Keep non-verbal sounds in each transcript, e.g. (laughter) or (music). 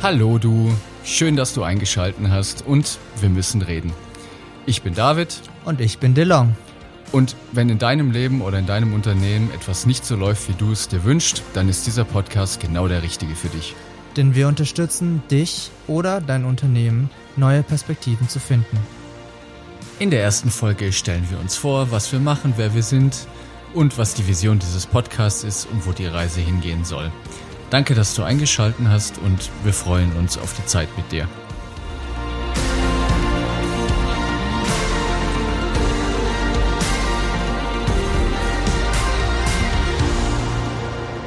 Hallo du, schön, dass du eingeschalten hast und wir müssen reden. Ich bin David. Und ich bin DeLong. Und wenn in deinem Leben oder in deinem Unternehmen etwas nicht so läuft, wie du es dir wünschst, dann ist dieser Podcast genau der richtige für dich. Denn wir unterstützen dich oder dein Unternehmen, neue Perspektiven zu finden. In der ersten Folge stellen wir uns vor, was wir machen, wer wir sind und was die Vision dieses Podcasts ist und wo die Reise hingehen soll. Danke, dass du eingeschalten hast und wir freuen uns auf die Zeit mit dir.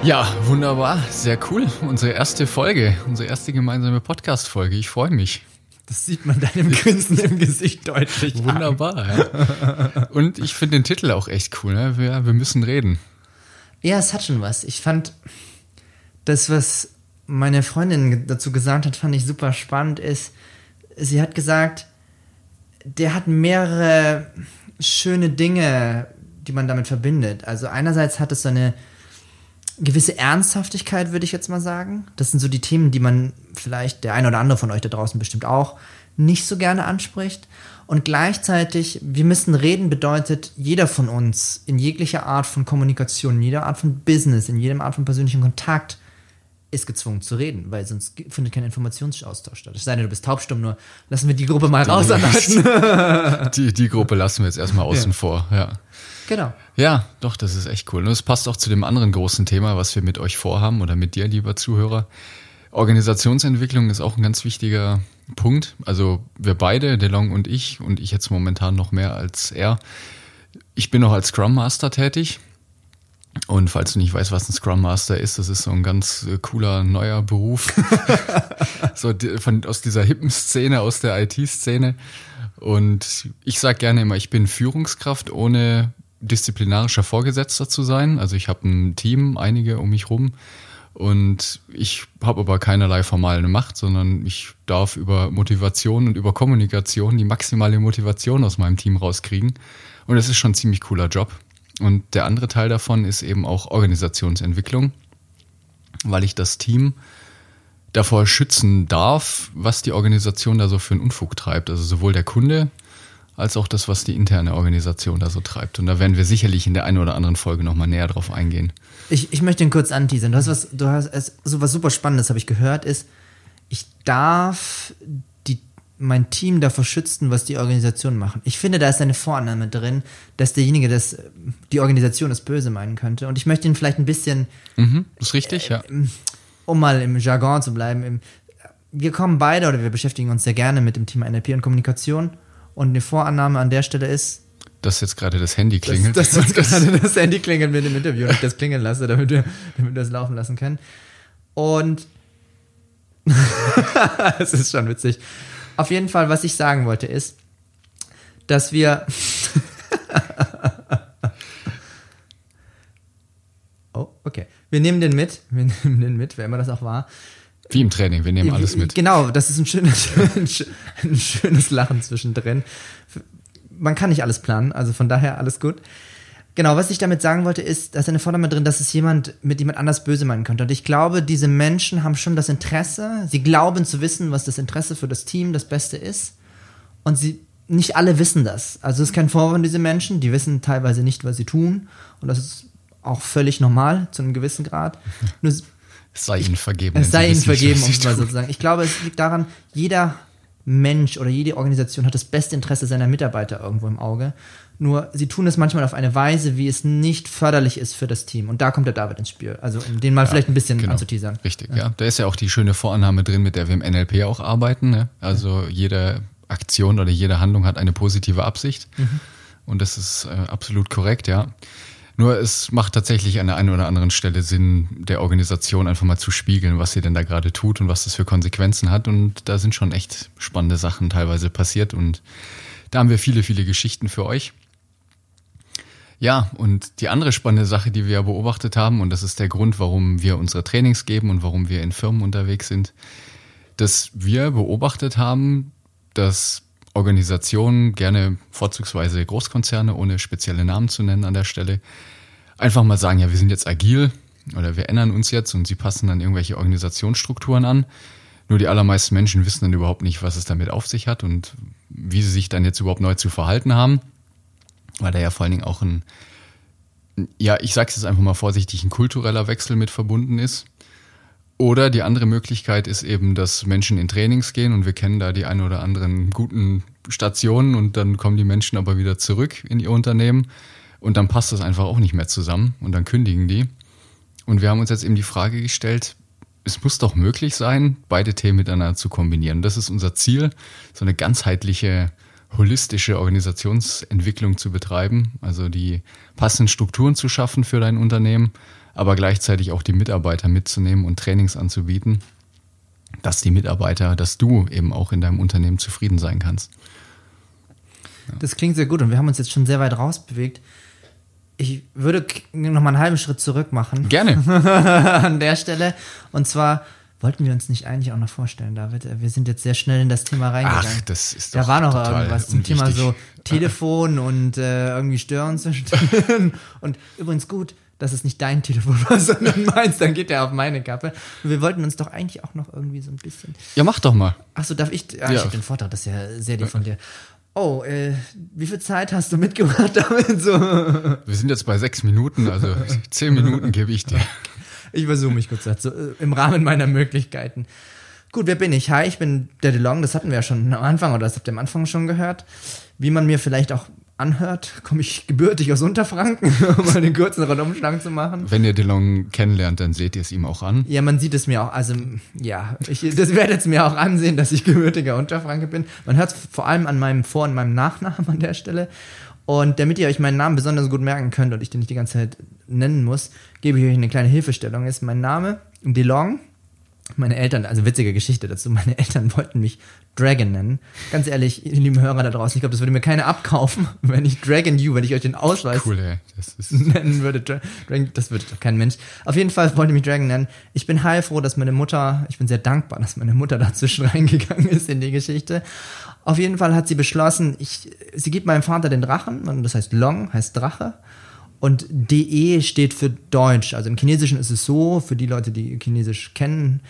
Ja, wunderbar, sehr cool. Unsere erste Folge, unsere erste gemeinsame Podcast-Folge. Ich freue mich. Das sieht man deinem Grinsen im Gesicht deutlich. Wunderbar. Ja. Und ich finde den Titel auch echt cool. Ne? Wir, wir müssen reden. Ja, es hat schon was. Ich fand das, was meine Freundin dazu gesagt hat, fand ich super spannend, ist, sie hat gesagt, der hat mehrere schöne Dinge, die man damit verbindet. Also einerseits hat es so eine gewisse Ernsthaftigkeit, würde ich jetzt mal sagen. Das sind so die Themen, die man vielleicht, der ein oder andere von euch da draußen bestimmt auch, nicht so gerne anspricht. Und gleichzeitig, wir müssen reden, bedeutet, jeder von uns in jeglicher Art von Kommunikation, in jeder Art von Business, in jedem Art von persönlichen Kontakt ist gezwungen zu reden, weil sonst findet kein Informationsaustausch statt. Es sei denn, du bist taubstumm, nur lassen wir die Gruppe mal raus. die, die Gruppe lassen wir jetzt erstmal außen ja. vor, ja. Genau. Ja, doch, das ist echt cool. Und es passt auch zu dem anderen großen Thema, was wir mit euch vorhaben oder mit dir, lieber Zuhörer. Organisationsentwicklung ist auch ein ganz wichtiger Punkt. Also wir beide, DeLong und ich, und ich jetzt momentan noch mehr als er. Ich bin noch als Scrum Master tätig und falls du nicht weißt, was ein Scrum Master ist, das ist so ein ganz äh, cooler neuer Beruf. (laughs) so von, aus dieser hippen Szene, aus der IT-Szene. Und ich sage gerne immer, ich bin Führungskraft, ohne disziplinarischer Vorgesetzter zu sein. Also ich habe ein Team, einige um mich rum. Und ich habe aber keinerlei formale Macht, sondern ich darf über Motivation und über Kommunikation die maximale Motivation aus meinem Team rauskriegen. Und das ist schon ein ziemlich cooler Job. Und der andere Teil davon ist eben auch Organisationsentwicklung, weil ich das Team davor schützen darf, was die Organisation da so für einen Unfug treibt. Also sowohl der Kunde als auch das, was die interne Organisation da so treibt. Und da werden wir sicherlich in der einen oder anderen Folge nochmal näher drauf eingehen. Ich, ich möchte ihn kurz anteasern. Du hast was, du hast so was super Spannendes, habe ich gehört, ist, ich darf mein Team davor schützen, was die Organisationen machen. Ich finde, da ist eine Vorannahme drin, dass derjenige das, die Organisation das Böse meinen könnte. Und ich möchte ihn vielleicht ein bisschen. Mhm, ist richtig, äh, ja. Um mal im Jargon zu bleiben. Im, wir kommen beide oder wir beschäftigen uns sehr gerne mit dem Thema NLP und Kommunikation. Und eine Vorannahme an der Stelle ist. Dass jetzt gerade das Handy klingelt. Dass, dass jetzt (laughs) gerade das Handy klingelt mit dem Interview und ich das klingeln lasse, damit wir, damit wir das laufen lassen können. Und. (laughs) es ist schon witzig. Auf jeden Fall, was ich sagen wollte, ist, dass wir. (laughs) oh, okay. Wir nehmen den mit. Wir (laughs) nehmen den mit, wer immer das auch war. Wie im Training, wir nehmen alles mit. Genau, das ist ein schönes, (laughs) ein schönes Lachen zwischendrin. Man kann nicht alles planen, also von daher alles gut. Genau, was ich damit sagen wollte, ist, dass eine Vorname drin, dass es jemand mit jemand anders böse meinen könnte. Und ich glaube, diese Menschen haben schon das Interesse, sie glauben zu wissen, was das Interesse für das Team das Beste ist. Und sie, nicht alle wissen das. Also es ist kein Vorwurf an diese Menschen, die wissen teilweise nicht, was sie tun. Und das ist auch völlig normal, zu einem gewissen Grad. (laughs) Nur, es sei ihnen vergeben. Es sei ihnen vergeben, um es mal so zu sagen. Ich glaube, es liegt daran, jeder Mensch oder jede Organisation hat das beste Interesse seiner Mitarbeiter irgendwo im Auge. Nur sie tun es manchmal auf eine Weise, wie es nicht förderlich ist für das Team. Und da kommt der David ins Spiel. Also um den mal ja, vielleicht ein bisschen genau. anzuteasern. Richtig, ja. ja. Da ist ja auch die schöne Vorannahme drin, mit der wir im NLP auch arbeiten. Ne? Also jede Aktion oder jede Handlung hat eine positive Absicht. Mhm. Und das ist äh, absolut korrekt, ja. Nur es macht tatsächlich an der einen oder anderen Stelle Sinn, der Organisation einfach mal zu spiegeln, was sie denn da gerade tut und was das für Konsequenzen hat. Und da sind schon echt spannende Sachen teilweise passiert. Und da haben wir viele, viele Geschichten für euch. Ja, und die andere spannende Sache, die wir beobachtet haben, und das ist der Grund, warum wir unsere Trainings geben und warum wir in Firmen unterwegs sind, dass wir beobachtet haben, dass Organisationen, gerne vorzugsweise Großkonzerne, ohne spezielle Namen zu nennen an der Stelle, einfach mal sagen, ja, wir sind jetzt agil oder wir ändern uns jetzt und sie passen dann irgendwelche Organisationsstrukturen an. Nur die allermeisten Menschen wissen dann überhaupt nicht, was es damit auf sich hat und wie sie sich dann jetzt überhaupt neu zu verhalten haben, weil da ja vor allen Dingen auch ein, ja, ich sage es jetzt einfach mal vorsichtig, ein kultureller Wechsel mit verbunden ist. Oder die andere Möglichkeit ist eben, dass Menschen in Trainings gehen und wir kennen da die ein oder anderen guten Stationen und dann kommen die Menschen aber wieder zurück in ihr Unternehmen und dann passt das einfach auch nicht mehr zusammen und dann kündigen die. Und wir haben uns jetzt eben die Frage gestellt, es muss doch möglich sein, beide Themen miteinander zu kombinieren. Das ist unser Ziel, so eine ganzheitliche, holistische Organisationsentwicklung zu betreiben, also die passenden Strukturen zu schaffen für dein Unternehmen, aber gleichzeitig auch die Mitarbeiter mitzunehmen und Trainings anzubieten, dass die Mitarbeiter, dass du eben auch in deinem Unternehmen zufrieden sein kannst. Ja. Das klingt sehr gut und wir haben uns jetzt schon sehr weit rausbewegt. Ich würde noch mal einen halben Schritt zurück machen. Gerne. (laughs) An der Stelle. Und zwar wollten wir uns nicht eigentlich auch noch vorstellen, David. Wir sind jetzt sehr schnell in das Thema reingegangen. Ach, das ist doch Da war noch irgendwas zum Thema so Telefon und äh, irgendwie Stören zwischendrin. und übrigens gut, dass es nicht dein Telefon war, (laughs) sondern meins, dann geht der auf meine Kappe. Und wir wollten uns doch eigentlich auch noch irgendwie so ein bisschen. Ja, mach doch mal. Achso, darf ich? Ah, ja. ich hab den Vortrag, das ist ja sehr lieb von dir. Oh, äh, wie viel Zeit hast du mitgebracht (laughs) damit? So? Wir sind jetzt bei sechs Minuten, also zehn Minuten gebe ich dir. Ich versuche mich kurz dazu, äh, im Rahmen meiner Möglichkeiten. Gut, wer bin ich? Hi, ich bin der DeLong, das hatten wir ja schon am Anfang, oder das habt ihr am Anfang schon gehört. Wie man mir vielleicht auch anhört, komme ich gebürtig aus Unterfranken, (laughs) um mal den kurzen Rundumschlag zu machen. Wenn ihr DeLong kennenlernt, dann seht ihr es ihm auch an. Ja, man sieht es mir auch. Also, ja, ich, das werdet es mir auch ansehen, dass ich gebürtiger Unterfranke bin. Man hört es vor allem an meinem Vor- und meinem Nachnamen an der Stelle. Und damit ihr euch meinen Namen besonders gut merken könnt und ich den nicht die ganze Zeit nennen muss, gebe ich euch eine kleine Hilfestellung. Ist mein Name DeLong meine Eltern, also witzige Geschichte dazu, meine Eltern wollten mich Dragon nennen. Ganz ehrlich, ihr lieben Hörer da draußen, ich glaube, das würde mir keiner abkaufen, (laughs) wenn ich Dragon You, wenn ich euch den Ausweis cool, ey. Das ist (laughs) nennen würde. Dragon, das würde doch kein Mensch. Auf jeden Fall wollte mich Dragon nennen. Ich bin heilfroh, dass meine Mutter, ich bin sehr dankbar, dass meine Mutter dazwischen (laughs) reingegangen ist in die Geschichte. Auf jeden Fall hat sie beschlossen, ich, sie gibt meinem Vater den Drachen, und das heißt Long, heißt Drache. Und DE steht für Deutsch. Also im Chinesischen ist es so, für die Leute, die Chinesisch kennen,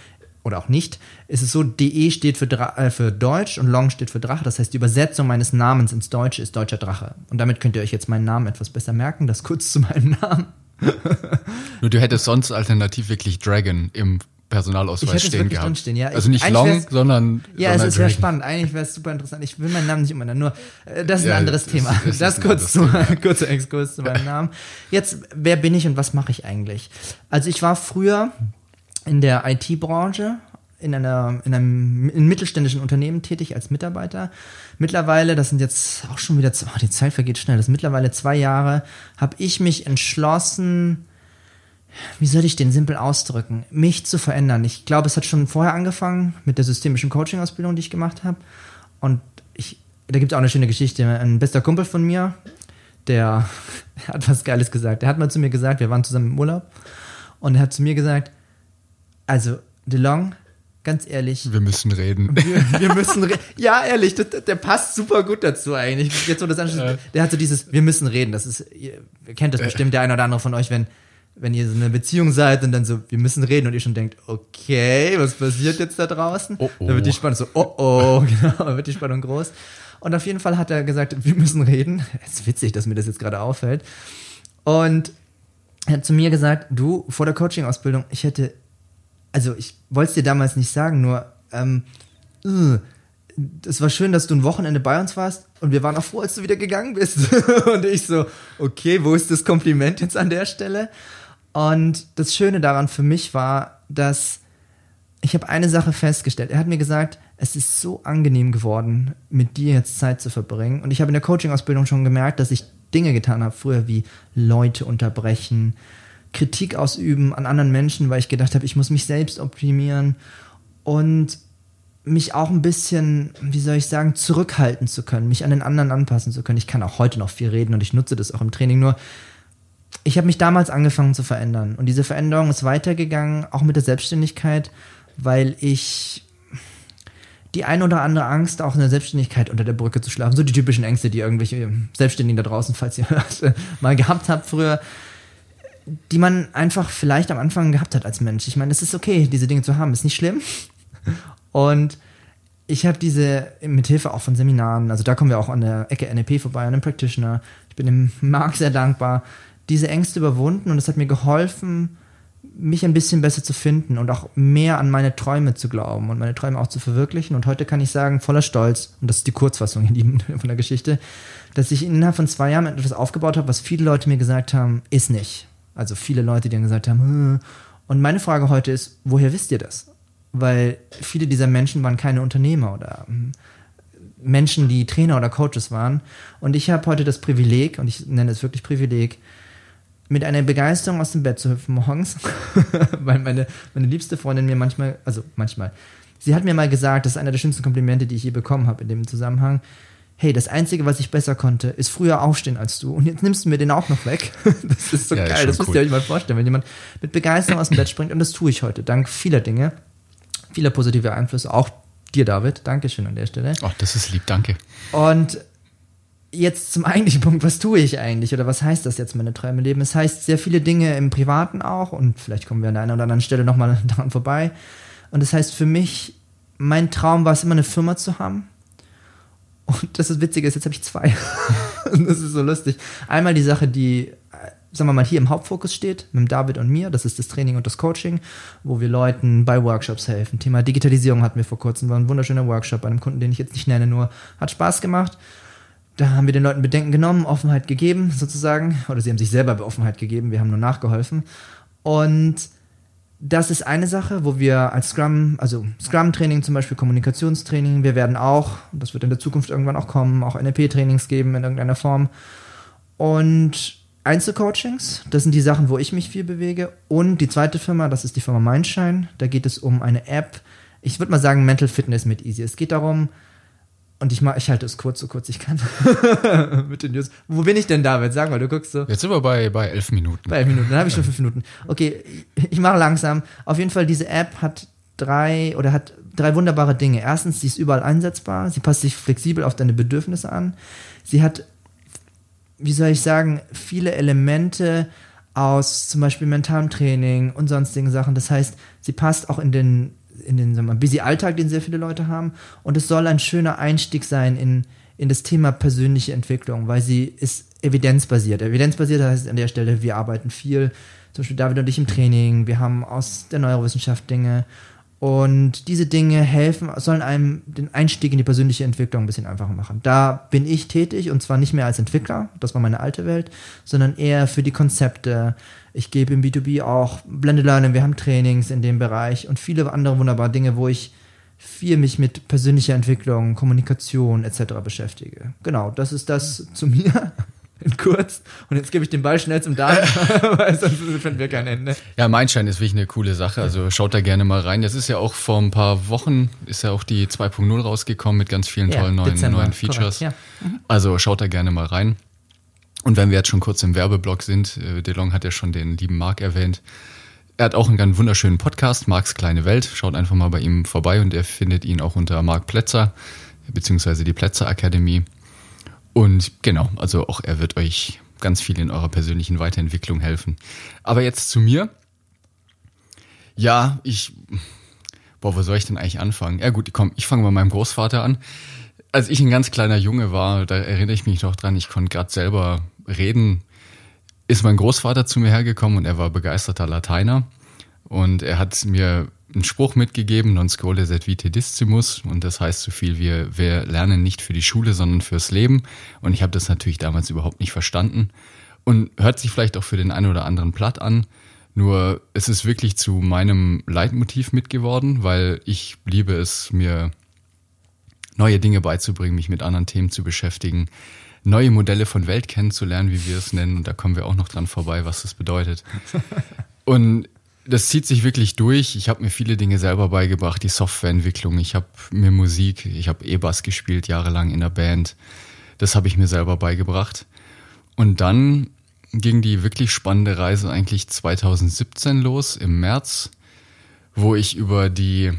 oder auch nicht, ist es so, DE steht für, Dra äh, für Deutsch und Long steht für Drache. Das heißt, die Übersetzung meines Namens ins Deutsche ist deutscher Drache. Und damit könnt ihr euch jetzt meinen Namen etwas besser merken. Das kurz zu meinem Namen. Nur du hättest sonst alternativ wirklich Dragon im Personalausweis stehen gehabt. Stehen, ja. Also nicht Long, sondern. Ja, sondern es ist sehr spannend. Eigentlich wäre es super interessant. Ich will meinen Namen nicht immer nur. Äh, das ist ja, ein anderes Thema. Ist, das, das kurz zu, Thema. (laughs) kurzer Exkurs zu meinem Namen. Jetzt, wer bin ich und was mache ich eigentlich? Also ich war früher in der IT-Branche in, einer, in einem in mittelständischen Unternehmen tätig als Mitarbeiter. Mittlerweile, das sind jetzt auch schon wieder, oh, die Zeit vergeht schnell, das sind mittlerweile zwei Jahre, habe ich mich entschlossen, wie soll ich den simpel ausdrücken, mich zu verändern. Ich glaube, es hat schon vorher angefangen mit der systemischen Coaching-Ausbildung, die ich gemacht habe. Und ich, da gibt es auch eine schöne Geschichte. Ein bester Kumpel von mir, der (laughs) hat was Geiles gesagt. Der hat mal zu mir gesagt, wir waren zusammen im Urlaub, und er hat zu mir gesagt, also DeLong, ganz ehrlich. Wir müssen reden. Wir, wir müssen reden. Ja, ehrlich, das, der passt super gut dazu eigentlich. Jetzt das ja. Der hat so dieses, wir müssen reden. Das ist, ihr kennt das bestimmt, der eine oder andere von euch, wenn, wenn ihr so eine Beziehung seid und dann so, wir müssen reden und ihr schon denkt, okay, was passiert jetzt da draußen? Oh, oh. Da wird die Spannung so, oh oh, (laughs) genau, da wird die Spannung groß. Und auf jeden Fall hat er gesagt, wir müssen reden. (laughs) Es ist witzig, dass mir das jetzt gerade auffällt. Und er hat zu mir gesagt, du, vor der Coaching-Ausbildung, ich hätte also ich wollte es dir damals nicht sagen, nur ähm, es war schön, dass du ein Wochenende bei uns warst und wir waren auch froh, als du wieder gegangen bist. (laughs) und ich so, okay, wo ist das Kompliment jetzt an der Stelle? Und das Schöne daran für mich war, dass ich habe eine Sache festgestellt. Er hat mir gesagt, es ist so angenehm geworden, mit dir jetzt Zeit zu verbringen. Und ich habe in der Coaching-Ausbildung schon gemerkt, dass ich Dinge getan habe, früher wie Leute unterbrechen, Kritik ausüben an anderen Menschen, weil ich gedacht habe, ich muss mich selbst optimieren und mich auch ein bisschen, wie soll ich sagen, zurückhalten zu können, mich an den anderen anpassen zu können. Ich kann auch heute noch viel reden und ich nutze das auch im Training. Nur ich habe mich damals angefangen zu verändern und diese Veränderung ist weitergegangen, auch mit der Selbstständigkeit, weil ich die ein oder andere Angst, auch in der Selbstständigkeit unter der Brücke zu schlafen, so die typischen Ängste, die irgendwelche Selbstständigen da draußen, falls ihr (laughs) hört, mal gehabt habt früher, die man einfach vielleicht am Anfang gehabt hat als Mensch. Ich meine, es ist okay, diese Dinge zu haben, ist nicht schlimm. (laughs) Und ich habe diese mit Hilfe auch von Seminaren, also da kommen wir auch an der Ecke NLP vorbei, an einem Practitioner. Ich bin dem (laughs) Marc sehr dankbar, diese Ängste überwunden und es hat mir geholfen, mich ein bisschen besser zu finden und auch mehr an meine Träume zu glauben und meine Träume auch zu verwirklichen. Und heute kann ich sagen, voller Stolz, und das ist die Kurzfassung (laughs) von der Geschichte, dass ich innerhalb von zwei Jahren etwas aufgebaut habe, was viele Leute mir gesagt haben, ist nicht. Also viele Leute, die dann gesagt haben, hm. und meine Frage heute ist, woher wisst ihr das? Weil viele dieser Menschen waren keine Unternehmer oder hm, Menschen, die Trainer oder Coaches waren. Und ich habe heute das Privileg, und ich nenne es wirklich Privileg, mit einer Begeisterung aus dem Bett zu hüpfen morgens, (laughs) weil meine, meine liebste Freundin mir manchmal, also manchmal, sie hat mir mal gesagt, das ist einer der schönsten Komplimente, die ich je bekommen habe in dem Zusammenhang. Hey, das Einzige, was ich besser konnte, ist früher aufstehen als du. Und jetzt nimmst du mir den auch noch weg. (laughs) Das ist so ja, geil. Ist das müsst ihr euch mal vorstellen, wenn jemand mit Begeisterung aus dem Bett springt. Und das tue ich heute, dank vieler Dinge, vieler positiver Einflüsse. Auch dir, David. Dankeschön an der Stelle. Ach, das ist lieb, danke. Und jetzt zum eigentlichen (laughs) Punkt, was tue ich eigentlich oder was heißt das jetzt, meine Träume leben? Es heißt sehr viele Dinge im Privaten auch und vielleicht kommen wir an der einen oder anderen Stelle nochmal (laughs) daran vorbei. Und das heißt für mich, mein Traum war es immer eine Firma zu haben. Und das ist Witzige ist, jetzt habe ich zwei. (laughs) das ist so lustig. Einmal die Sache, die, äh, sagen wir mal, hier im Hauptfokus steht, mit David und mir. Das ist das Training und das Coaching, wo wir Leuten bei Workshops helfen. Thema Digitalisierung hatten wir vor kurzem, war ein wunderschöner Workshop bei einem Kunden, den ich jetzt nicht nenne, nur hat Spaß gemacht da haben wir den Leuten Bedenken genommen, Offenheit gegeben, sozusagen. Oder sie haben sich selber bei Offenheit gegeben, wir haben nur nachgeholfen. Und das ist eine Sache, wo wir als Scrum, also Scrum-Training zum Beispiel, Kommunikationstraining, wir werden auch, das wird in der Zukunft irgendwann auch kommen, auch NLP-Trainings geben in irgendeiner Form. Und Einzelcoachings, das sind die Sachen, wo ich mich viel bewege. Und die zweite Firma, das ist die Firma Mindshine. Da geht es um eine App. Ich würde mal sagen Mental Fitness mit Easy. Es geht darum, und ich, mach, ich halte es kurz, so kurz ich kann. (laughs) Mit den News. Wo bin ich denn, David? Sag mal, du guckst so. Jetzt sind wir bei, bei elf Minuten. Bei elf Minuten, dann habe ich schon fünf Minuten. Okay, ich mache langsam. Auf jeden Fall, diese App hat drei oder hat drei wunderbare Dinge. Erstens, sie ist überall einsetzbar. Sie passt sich flexibel auf deine Bedürfnisse an. Sie hat, wie soll ich sagen, viele Elemente aus zum Beispiel mentalem Training und sonstigen Sachen. Das heißt, sie passt auch in den in den sagen wir, busy Alltag, den sehr viele Leute haben. Und es soll ein schöner Einstieg sein in, in das Thema persönliche Entwicklung, weil sie ist evidenzbasiert. Evidenzbasiert heißt an der Stelle, wir arbeiten viel, zum Beispiel David und ich im Training, wir haben aus der Neurowissenschaft Dinge und diese Dinge helfen, sollen einem den Einstieg in die persönliche Entwicklung ein bisschen einfacher machen. Da bin ich tätig und zwar nicht mehr als Entwickler, das war meine alte Welt, sondern eher für die Konzepte. Ich gebe im B2B auch Blended Learning, wir haben Trainings in dem Bereich und viele andere wunderbare Dinge, wo ich viel mich mit persönlicher Entwicklung, Kommunikation etc. beschäftige. Genau, das ist das zu mir in kurz. Und jetzt gebe ich den Ball schnell zum Daniel, (laughs) weil sonst finden wir kein Ende. Ja, Mindshine ist wirklich eine coole Sache. Also schaut da gerne mal rein. Das ist ja auch vor ein paar Wochen, ist ja auch die 2.0 rausgekommen mit ganz vielen tollen ja, neuen, neuen Features. Ja. Mhm. Also schaut da gerne mal rein. Und wenn wir jetzt schon kurz im Werbeblock sind, äh, DeLong hat ja schon den lieben Marc erwähnt. Er hat auch einen ganz wunderschönen Podcast, Marks kleine Welt. Schaut einfach mal bei ihm vorbei und ihr findet ihn auch unter Marc Plätzer, beziehungsweise die Plätzer Akademie. Und genau, also auch er wird euch ganz viel in eurer persönlichen Weiterentwicklung helfen. Aber jetzt zu mir. Ja, ich, boah, wo soll ich denn eigentlich anfangen? Ja gut, komm, ich fange bei meinem Großvater an. Als ich ein ganz kleiner Junge war, da erinnere ich mich noch dran, ich konnte gerade selber reden, ist mein Großvater zu mir hergekommen und er war begeisterter Lateiner. Und er hat mir einen Spruch mitgegeben, non scole sed vitae discimus. Und das heißt so viel wie, wir lernen nicht für die Schule, sondern fürs Leben. Und ich habe das natürlich damals überhaupt nicht verstanden. Und hört sich vielleicht auch für den einen oder anderen platt an. Nur es ist wirklich zu meinem Leitmotiv mitgeworden, weil ich liebe es, mir neue Dinge beizubringen, mich mit anderen Themen zu beschäftigen, neue Modelle von Welt kennenzulernen, wie wir es nennen. Und da kommen wir auch noch dran vorbei, was das bedeutet. (laughs) Und das zieht sich wirklich durch. Ich habe mir viele Dinge selber beigebracht, die Softwareentwicklung. Ich habe mir Musik, ich habe E-Bass gespielt jahrelang in der Band. Das habe ich mir selber beigebracht. Und dann ging die wirklich spannende Reise eigentlich 2017 los, im März, wo ich über die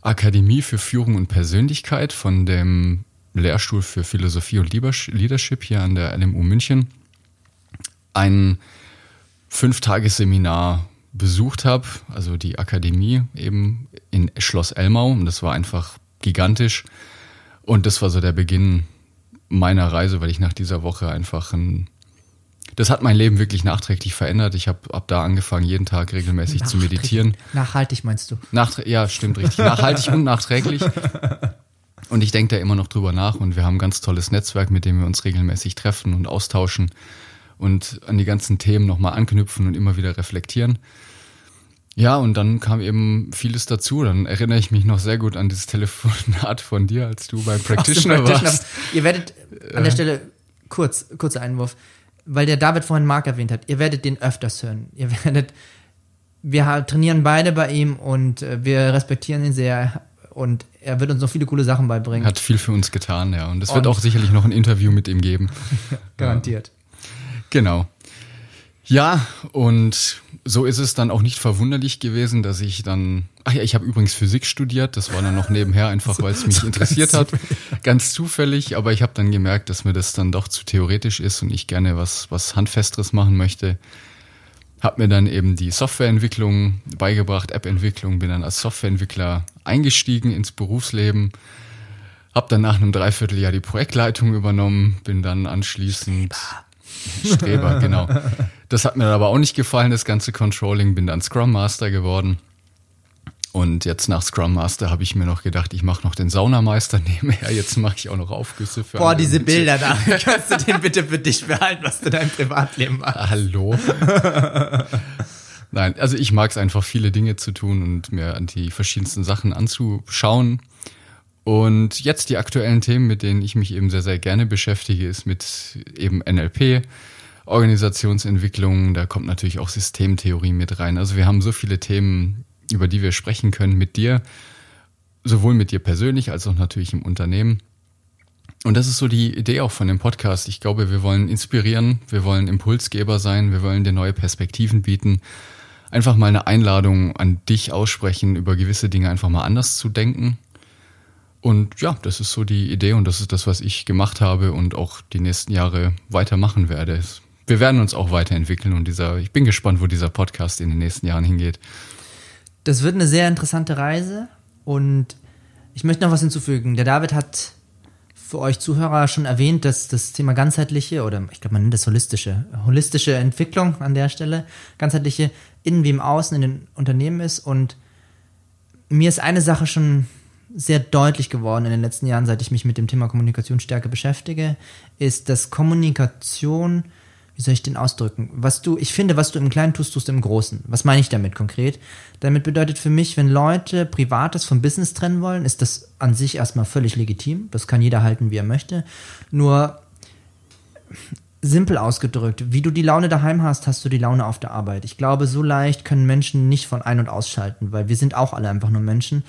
Akademie für Führung und Persönlichkeit von dem Lehrstuhl für Philosophie und Leadership hier an der LMU München ein Fünftagesseminar besucht habe, also die Akademie eben in Schloss Elmau und das war einfach gigantisch. Und das war so der Beginn meiner Reise, weil ich nach dieser Woche einfach ein das hat mein Leben wirklich nachträglich verändert. Ich habe ab da angefangen, jeden Tag regelmäßig zu meditieren. Nachhaltig meinst du? Nachträ ja, stimmt richtig. Nachhaltig und nachträglich. (laughs) Und ich denke da immer noch drüber nach und wir haben ein ganz tolles Netzwerk, mit dem wir uns regelmäßig treffen und austauschen und an die ganzen Themen nochmal anknüpfen und immer wieder reflektieren. Ja, und dann kam eben vieles dazu. Dann erinnere ich mich noch sehr gut an dieses Telefonat von dir, als du beim Practitioner, Practitioner warst. Ihr werdet an der Stelle kurz, kurzer Einwurf weil der David vorhin Mark erwähnt hat, ihr werdet den öfters hören. Ihr (laughs) werdet, wir trainieren beide bei ihm und äh, wir respektieren ihn sehr und er wird uns noch viele coole Sachen beibringen. Hat viel für uns getan, ja. Und es wird auch sicherlich noch ein Interview mit ihm geben. (laughs) Garantiert. Genau. Ja, und so ist es dann auch nicht verwunderlich gewesen, dass ich dann, ach ja, ich habe übrigens Physik studiert, das war dann noch nebenher einfach, weil es mich (laughs) interessiert hat, ganz zufällig, aber ich habe dann gemerkt, dass mir das dann doch zu theoretisch ist und ich gerne was, was Handfesteres machen möchte. Hab mir dann eben die Softwareentwicklung beigebracht, App-Entwicklung, bin dann als Softwareentwickler eingestiegen ins Berufsleben, hab dann nach einem Dreivierteljahr die Projektleitung übernommen, bin dann anschließend Streber, genau. Das hat mir aber auch nicht gefallen, das ganze Controlling. Bin dann Scrum Master geworden. Und jetzt nach Scrum Master habe ich mir noch gedacht, ich mache noch den Saunameister (laughs) nebenher. Jetzt mache ich auch noch Aufgüsse für Boah, diese Bilder da. (laughs) Kannst du den bitte für dich behalten, was du dein Privatleben machst? Hallo. (laughs) Nein, also ich mag es einfach, viele Dinge zu tun und mir an die verschiedensten Sachen anzuschauen. Und jetzt die aktuellen Themen, mit denen ich mich eben sehr, sehr gerne beschäftige, ist mit eben NLP, Organisationsentwicklung, da kommt natürlich auch Systemtheorie mit rein. Also wir haben so viele Themen, über die wir sprechen können mit dir, sowohl mit dir persönlich als auch natürlich im Unternehmen. Und das ist so die Idee auch von dem Podcast. Ich glaube, wir wollen inspirieren, wir wollen Impulsgeber sein, wir wollen dir neue Perspektiven bieten. Einfach mal eine Einladung an dich aussprechen, über gewisse Dinge einfach mal anders zu denken und ja, das ist so die Idee und das ist das, was ich gemacht habe und auch die nächsten Jahre weitermachen werde. Wir werden uns auch weiterentwickeln und dieser, ich bin gespannt, wo dieser Podcast in den nächsten Jahren hingeht. Das wird eine sehr interessante Reise und ich möchte noch was hinzufügen. Der David hat für euch Zuhörer schon erwähnt, dass das Thema ganzheitliche oder ich glaube, man nennt das holistische, holistische Entwicklung an der Stelle, ganzheitliche innen wie im Außen in den Unternehmen ist und mir ist eine Sache schon sehr deutlich geworden in den letzten Jahren, seit ich mich mit dem Thema Kommunikationsstärke beschäftige, ist, dass Kommunikation, wie soll ich den ausdrücken? Was du, ich finde, was du im Kleinen tust, tust du im Großen. Was meine ich damit konkret? Damit bedeutet für mich, wenn Leute Privates vom Business trennen wollen, ist das an sich erstmal völlig legitim. Das kann jeder halten, wie er möchte. Nur simpel ausgedrückt, wie du die Laune daheim hast, hast du die Laune auf der Arbeit. Ich glaube, so leicht können Menschen nicht von ein- und ausschalten, weil wir sind auch alle einfach nur Menschen.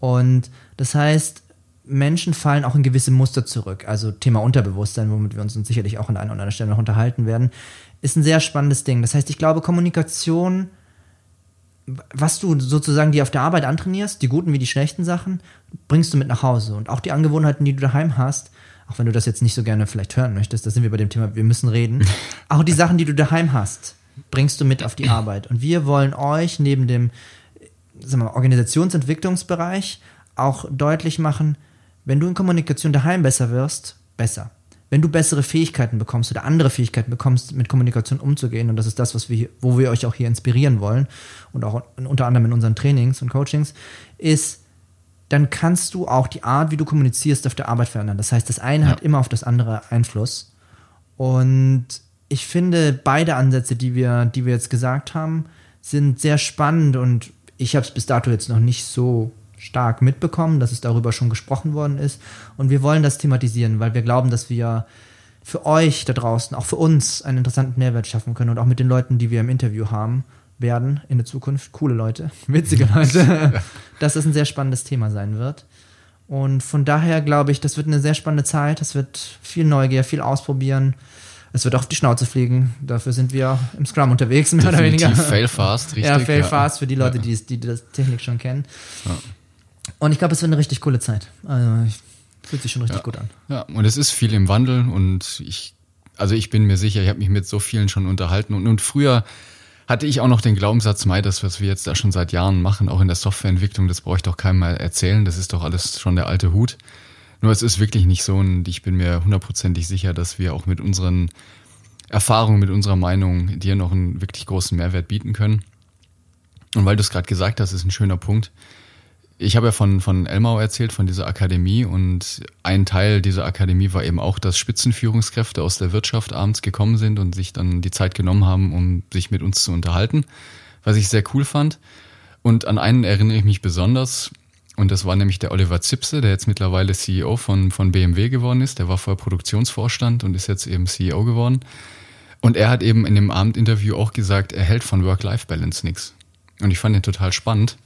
Und das heißt, Menschen fallen auch in gewisse Muster zurück. Also Thema Unterbewusstsein, womit wir uns sicherlich auch an einer oder anderen Stelle noch unterhalten werden, ist ein sehr spannendes Ding. Das heißt, ich glaube, Kommunikation, was du sozusagen dir auf der Arbeit antrainierst, die guten wie die schlechten Sachen, bringst du mit nach Hause. Und auch die Angewohnheiten, die du daheim hast, auch wenn du das jetzt nicht so gerne vielleicht hören möchtest, da sind wir bei dem Thema, wir müssen reden. (laughs) Auch die Sachen, die du daheim hast, bringst du mit auf die Arbeit. Und wir wollen euch neben dem sagen wir, Organisationsentwicklungsbereich auch deutlich machen, wenn du in Kommunikation daheim besser wirst, besser. Wenn du bessere Fähigkeiten bekommst oder andere Fähigkeiten bekommst, mit Kommunikation umzugehen, und das ist das, was wir, wo wir euch auch hier inspirieren wollen, und auch unter anderem in unseren Trainings und Coachings, ist, dann kannst du auch die Art, wie du kommunizierst, auf der Arbeit verändern. Das heißt, das eine ja. hat immer auf das andere Einfluss. Und ich finde, beide Ansätze, die wir, die wir jetzt gesagt haben, sind sehr spannend und ich habe es bis dato jetzt noch nicht so stark mitbekommen, dass es darüber schon gesprochen worden ist. Und wir wollen das thematisieren, weil wir glauben, dass wir für euch da draußen, auch für uns, einen interessanten Mehrwert schaffen können und auch mit den Leuten, die wir im Interview haben werden in der Zukunft, coole Leute, (laughs) witzige Leute, (laughs) dass es ein sehr spannendes Thema sein wird. Und von daher glaube ich, das wird eine sehr spannende Zeit. Das wird viel Neugier, viel ausprobieren. Es wird auch auf die Schnauze fliegen. Dafür sind wir im Scrum unterwegs, mehr Definitiv oder weniger. Fail fast, richtig. Ja, fail ja. fast für die Leute, die, die das Technik schon kennen. Ja. Und ich glaube, es wird eine richtig coole Zeit. Also, ich, fühlt sich schon richtig ja. gut an. Ja, und es ist viel im Wandel und ich, also ich bin mir sicher, ich habe mich mit so vielen schon unterhalten und, und früher hatte ich auch noch den Glaubenssatz, Mai, das, was wir jetzt da schon seit Jahren machen, auch in der Softwareentwicklung, das brauche ich doch keinem mal erzählen. Das ist doch alles schon der alte Hut. Nur es ist wirklich nicht so und ich bin mir hundertprozentig sicher, dass wir auch mit unseren Erfahrungen, mit unserer Meinung dir noch einen wirklich großen Mehrwert bieten können. Und weil du es gerade gesagt hast, ist ein schöner Punkt. Ich habe ja von, von Elmau erzählt, von dieser Akademie und ein Teil dieser Akademie war eben auch, dass Spitzenführungskräfte aus der Wirtschaft abends gekommen sind und sich dann die Zeit genommen haben, um sich mit uns zu unterhalten, was ich sehr cool fand. Und an einen erinnere ich mich besonders und das war nämlich der Oliver Zipse, der jetzt mittlerweile CEO von, von BMW geworden ist. Der war vorher Produktionsvorstand und ist jetzt eben CEO geworden. Und er hat eben in dem Abendinterview auch gesagt, er hält von Work-Life-Balance nichts. Und ich fand ihn total spannend,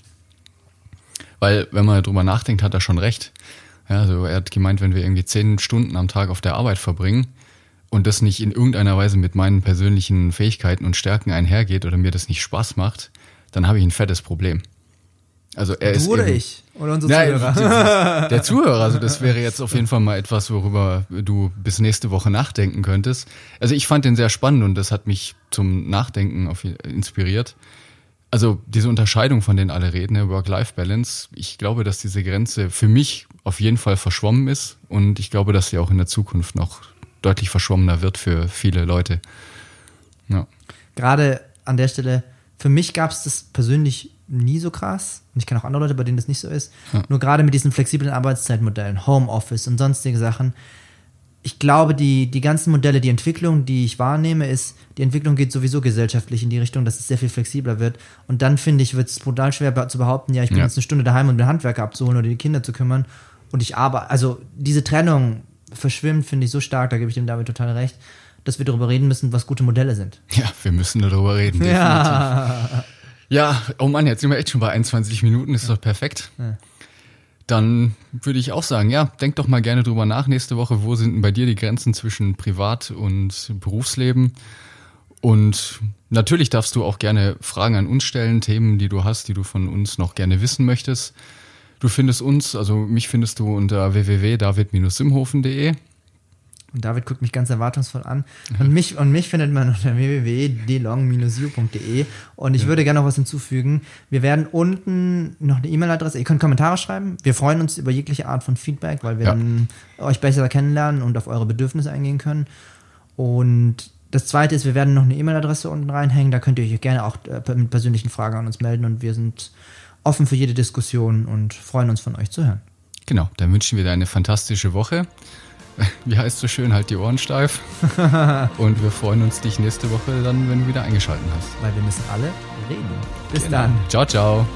weil wenn man drüber nachdenkt, hat er schon recht. Ja, also er hat gemeint, wenn wir irgendwie zehn Stunden am Tag auf der Arbeit verbringen und das nicht in irgendeiner Weise mit meinen persönlichen Fähigkeiten und Stärken einhergeht oder mir das nicht Spaß macht, dann habe ich ein fettes Problem. Also er du ist oder eben, ich? Oder unsere Nein, Zuhörer? (laughs) der Zuhörer, also das wäre jetzt auf jeden Fall mal etwas, worüber du bis nächste Woche nachdenken könntest. Also ich fand den sehr spannend und das hat mich zum Nachdenken auf, inspiriert. Also diese Unterscheidung, von denen alle reden, ne, Work-Life-Balance, ich glaube, dass diese Grenze für mich auf jeden Fall verschwommen ist und ich glaube, dass sie auch in der Zukunft noch deutlich verschwommener wird für viele Leute. Ja. Gerade an der Stelle, für mich gab es das persönlich nie so krass. Und ich kenne auch andere Leute, bei denen das nicht so ist. Ja. Nur gerade mit diesen flexiblen Arbeitszeitmodellen, Homeoffice und sonstige Sachen. Ich glaube, die, die ganzen Modelle, die Entwicklung, die ich wahrnehme, ist, die Entwicklung geht sowieso gesellschaftlich in die Richtung, dass es sehr viel flexibler wird. Und dann finde ich, wird es brutal schwer zu behaupten, ja, ich bin Ja. jetzt eine Stunde daheim, um den Handwerker abzuholen oder die Kinder zu kümmern. Und ich arbeite, also diese Trennung verschwimmt, finde ich so stark, da gebe ich dem David total recht, dass wir darüber reden müssen, was gute Modelle sind. ja, wir müssen darüber reden. definitiv. Ja. Ja, oh Mann, jetzt sind wir echt schon bei 21 Minuten, ist doch perfekt. Ja. Dann würde ich auch sagen, ja, denk doch mal gerne drüber nach nächste Woche, wo sind denn bei dir die Grenzen zwischen Privat- und Berufsleben? Und natürlich darfst du auch gerne Fragen an uns stellen, Themen, die du hast, die du von uns noch gerne wissen möchtest. Du findest uns, also mich findest du unter www.david-simhofen.de. Und David guckt mich ganz erwartungsvoll an. Und mich, und mich findet man unter www.delong-u.de. Und ich würde gerne noch was hinzufügen. Wir werden unten noch eine E-Mail-Adresse, ihr könnt Kommentare schreiben. Wir freuen uns über jegliche Art von Feedback, weil wir Ja. dann euch besser kennenlernen und auf eure Bedürfnisse eingehen können. Und das zweite ist, wir werden noch eine E-Mail-Adresse unten reinhängen. Da könnt ihr euch gerne auch äh, mit persönlichen Fragen an uns melden. Und wir sind offen für jede Diskussion und freuen uns von euch zu hören. Genau, dann wünschen wir dir eine fantastische Woche. (laughs) Wie heißt so schön, halt die Ohren steif. (laughs) Und wir freuen uns, dich nächste Woche dann, wenn du wieder eingeschaltet hast. Weil wir müssen alle reden. Bis dann. Ciao, ciao.